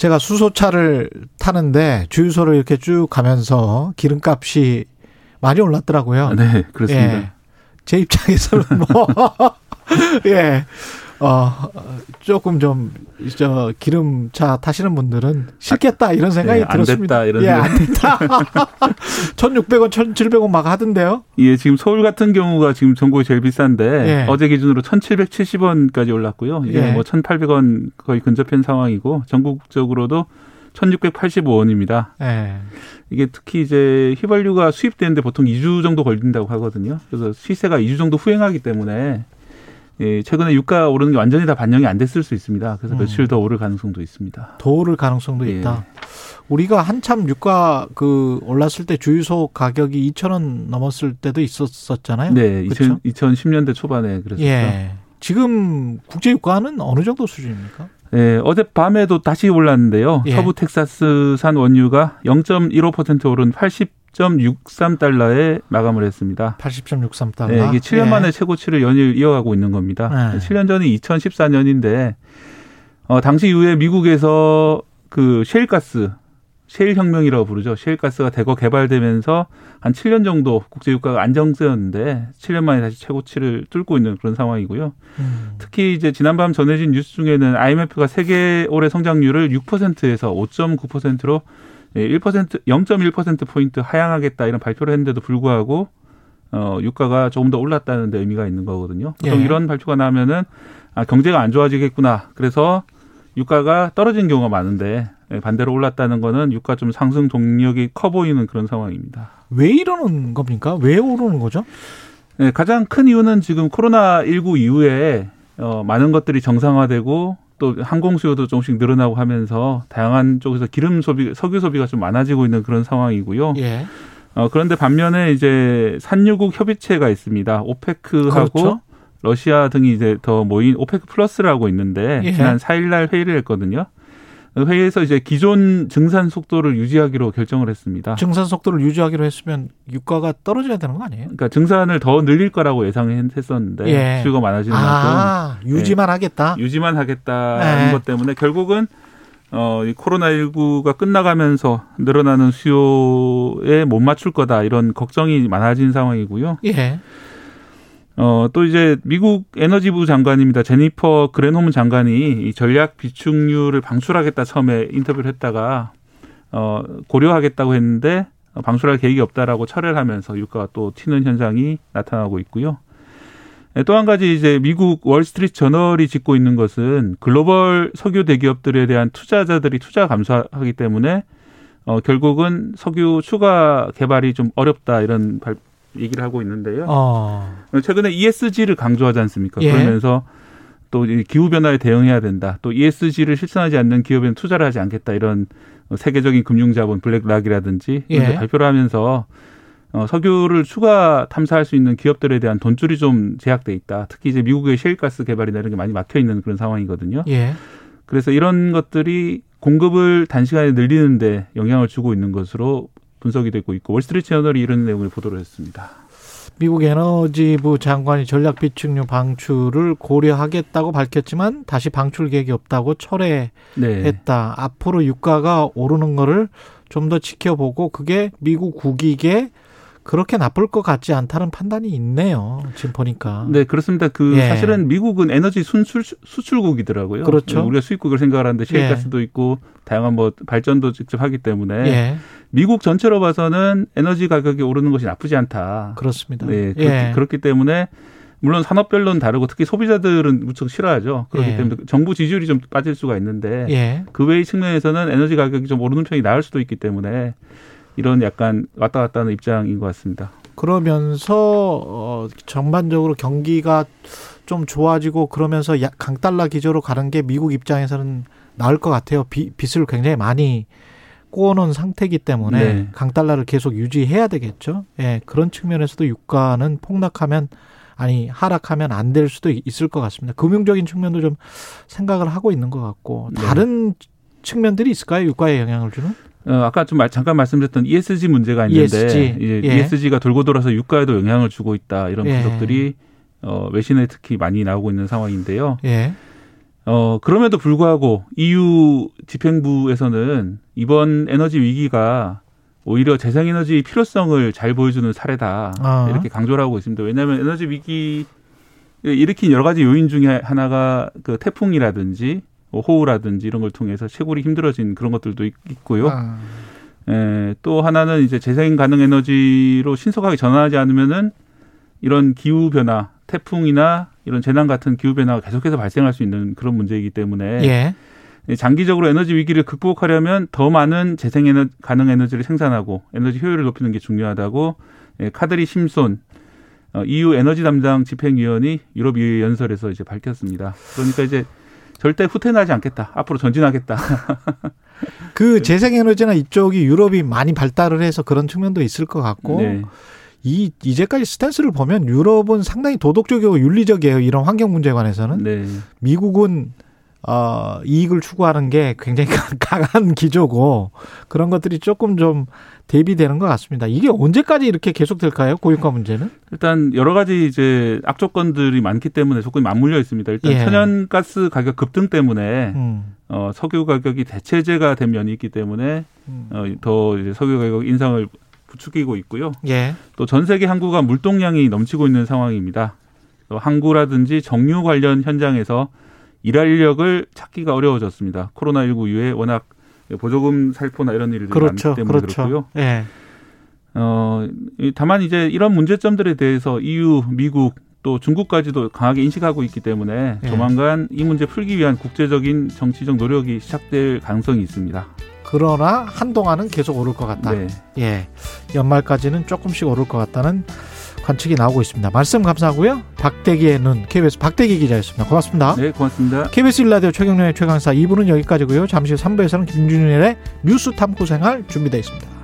제가 수소차를 타는데 주유소를 이렇게 쭉 가면서 기름값이 많이 올랐더라고요. 네, 그렇습니다. 예. 제 입장에서는 뭐, 예, 어, 조금 좀, 저, 기름차 타시는 분들은 싫겠다, 이런 생각이 네, 안 들었습니다. 됐다, 이런 예. 안 됐다. 1,600원, 1,700원 막 하던데요? 예, 지금 서울 같은 경우가 지금 전국이 제일 비싼데 예. 어제 기준으로 1,770원까지 올랐고요. 이제 예. 뭐 1,800원 거의 근접한 상황이고 전국적으로도 1,685원입니다. 예. 이게 특히 이제 휘발유가 수입되는데 보통 2주 정도 걸린다고 하거든요. 그래서 시세가 2주 정도 후행하기 때문에 예, 최근에 유가 오르는 게 완전히 다 반영이 안 됐을 수 있습니다. 그래서 음. 며칠 더 오를 가능성도 있습니다. 더 오를 가능성도 예. 있다. 우리가 한참 유가 그 올랐을 때 주유소 가격이 2,000원 넘었을 때도 있었었잖아요. 네, 그렇죠? 2000, 2010년대 초반에 그랬었죠. 예. 지금 국제 유가는 어느 정도 수준입니까? 예, 어젯밤에도 다시 올랐는데요. 예. 서부 텍사스산 원유가 0.15% 오른 80.63달러에 마감을 했습니다. 80.63달러. 예, 이게 7년 예. 만에 최고치를 연일 이어가고 있는 겁니다. 네. 7년 전이 2014년인데 어, 당시 이후에 미국에서 그 셰일가스 셰일 혁명이라고 부르죠. 셰일가스가 대거 개발되면서 한 7년 정도 국제 유가가 안정세였는데 7년 만에 다시 최고치를 뚫고 있는 그런 상황이고요. 음. 특히 이제 지난밤 전해진 뉴스 중에는 IMF가 세계 올해 성장률을 6%에서 5.9%로 1% 0.1% 포인트 하향하겠다 이런 발표를 했는데도 불구하고 어 유가가 조금 더 올랐다는 데 의미가 있는 거거든요. 보통 예. 이런 발표가 나면은 아 경제가 안 좋아지겠구나. 그래서 유가가 떨어진 경우가 많은데 예, 반대로 올랐다는 거는 유가 좀 상승 동력이 커 보이는 그런 상황입니다. 왜 이러는 겁니까? 왜 오르는 거죠? 네, 가장 큰 이유는 지금 코로나 19 이후에 어, 많은 것들이 정상화되고 또 항공 수요도 조금씩 늘어나고 하면서 다양한 쪽에서 기름 소비, 석유 소비가 좀 많아지고 있는 그런 상황이고요. 예. 어, 그런데 반면에 이제 산유국 협의체가 있습니다. 오페크하고 그렇죠. 러시아 등이 이제 더 모인 오페크 플러스라고 있는데 예. 지난 4일날 회의를 했거든요. 회의에서 이제 기존 증산 속도를 유지하기로 결정을 했습니다. 증산 속도를 유지하기로 했으면 유가가 떨어져야 되는 거 아니에요? 그러니까 증산을 더 늘릴 거라고 예상했었는데 예. 수요가 많아지는 만큼 아, 유지만 하겠다. 유지만 하겠다는 네. 것 때문에 결국은 어, 이 코로나19가 끝나가면서 늘어나는 수요에 못 맞출 거다 이런 걱정이 많아진 상황이고요. 예. 어, 또 이제 미국 에너지부 장관입니다. 제니퍼 그랜홈 장관이 이 전략 비축률을 방출하겠다 처음에 인터뷰를 했다가 어, 고려하겠다고 했는데 어, 방출할 계획이 없다라고 철회를 하면서 유가가 또 튀는 현상이 나타나고 있고요. 또 한 가지 이제 미국 월스트리트 저널이 짚고 있는 것은 글로벌 석유 대기업들에 대한 투자자들이 투자 감소하기 때문에 어, 결국은 석유 추가 개발이 좀 어렵다 이런 발, 얘기를 하고 있는데요. 어. 최근에 ESG를 강조하지 않습니까? 예. 그러면서 또 기후 변화에 대응해야 된다. 또 ESG를 실천하지 않는 기업에는 투자를 하지 않겠다. 이런 세계적인 금융 자본 블랙락이라든지 예. 발표를 하면서 어, 석유를 추가 탐사할 수 있는 기업들에 대한 돈줄이 좀 제약돼 있다. 특히 이제 미국의 셰일가스 개발이나 이런 게 많이 막혀 있는 그런 상황이거든요. 예. 그래서 이런 것들이 공급을 단시간에 늘리는데 영향을 주고 있는 것으로 분석이 되고 있고 월스트리트 저널이 이런 내용을 보도를 했습니다. 미국 에너지부 장관이 전략 비축류 방출을 고려하겠다고 밝혔지만 다시 방출 계획이 없다고 철회했다. 네. 앞으로 유가가 오르는 거를 좀 더 지켜보고 그게 미국 국익에 그렇게 나쁠 것 같지 않다는 판단이 있네요. 지금 보니까. 네, 그렇습니다. 그 예. 사실은 미국은 에너지 순출 수출국이더라고요. 그렇죠. 우리가 수입국을 생각을 하는데 셰일가스도 있고 다양한 뭐 발전도 직접 하기 때문에 예. 미국 전체로 봐서는 에너지 가격이 오르는 것이 나쁘지 않다. 그렇습니다. 네, 그렇기, 예. 그렇기 때문에 물론 산업별로는 다르고 특히 소비자들은 무척 싫어하죠. 그렇기 예. 때문에 정부 지지율이 좀 빠질 수가 있는데 예. 그 외의 측면에서는 에너지 가격이 좀 오르는 편이 나을 수도 있기 때문에 이런 약간 왔다 갔다 하는 입장인 것 같습니다. 그러면서 어 전반적으로 경기가 좀 좋아지고 그러면서 야- 강달러 기조로 가는 게 미국 입장에서는 나을 것 같아요. 비, 빚을 굉장히 많이 꼬아놓은 상태이기 때문에 네. 강달러를 계속 유지해야 되겠죠. 예, 그런 측면에서도 유가는 폭락하면 아니 하락하면 안 될 수도 있을 것 같습니다. 금융적인 측면도 좀 생각을 하고 있는 것 같고 네. 다른 측면들이 있을까요? 유가에 영향을 주는? 어, 아까 좀 말- 잠깐 말씀드렸던 ESG 문제가 있는데 ESG. 이제 예. ESG가 돌고 돌아서 유가에도 영향을 주고 있다 이런 예. 분석들이 어, 외신에 특히 많이 나오고 있는 상황인데요. 예. 어, 그럼에도 불구하고 EU 집행부에서는 이번 에너지 위기가 오히려 재생에너지 필요성을 잘 보여주는 사례다 아. 이렇게 강조를 하고 있습니다. 왜냐하면 에너지 위기 일으킨 여러 가지 요인 중에 하나가 그 태풍이라든지 뭐 호우라든지 이런 걸 통해서 채굴이 힘들어진 그런 것들도 있- 있고요. 아, 에, 또 하나는 이제 재생 가능 에너지로 신속하게 전환하지 않으면은 이런 기후 변화, 태풍이나 이런 재난 같은 기후 변화가 계속해서 발생할 수 있는 그런 문제이기 때문에 예. 장기적으로 에너지 위기를 극복하려면 더 많은 재생 에너, 가능 에너지를 생산하고 에너지 효율을 높이는 게 중요하다고 예, 카드리 심손 어, EU 에너지 담당 집행위원이 유럽 EU 연설에서 이제 밝혔습니다. 그러니까 이제 절대 후퇴하지 않겠다. 앞으로 전진하겠다. 그 재생에너지나 이쪽이 유럽이 많이 발달을 해서 그런 측면도 있을 것 같고 네. 이 이제까지 스탠스를 보면 유럽은 상당히 도덕적이고 윤리적이에요. 이런 환경 문제에 관해서는 네. 미국은 어 이익을 추구하는 게 굉장히 강한 기조고 그런 것들이 조금 좀 대비되는 것 같습니다. 이게 언제까지 이렇게 계속될까요? 고유가 문제는? 일단 여러 가지 이제 악조건들이 많기 때문에 조건이 맞물려 있습니다. 일단 예. 천연가스 가격 급등 때문에 음. 어, 석유 가격이 대체제가 된 면이 있기 때문에 음. 어, 더 이제 석유 가격 인상을 부추기고 있고요. 예. 또전 세계 항구가 물동량이 넘치고 있는 상황입니다. 또 항구라든지 정유 관련 현장에서 일할 인력을 찾기가 어려워졌습니다. 코로나19 이후에 워낙 보조금 살포나 이런 일들이 그렇죠. 많기 때문에 그렇죠. 그렇고요. 예. 어, 이- 다만 이제 이런 문제점들에 대해서 EU, 미국 또 중국까지도 강하게 인식하고 있기 때문에 예. 조만간 이 문제 풀기 위한 국제적인 정치적 노력이 시작될 가능성이 있습니다. 그러나 한동안은 계속 오를 것 같다. 네. 예. 연말까지는 조금씩 오를 것 같다는 관측이 나오고 있습니다. 말씀 감사하고요. 박대기의 눈 KBS 박대기 기자였습니다. 고맙습니다. 네, 고맙습니다. KBS 일라디오 최경련의 최강사 2부는 여기까지고요. 잠시 후 3부에서는 김준일의 뉴스 탐구 생활 준비되어 있습니다.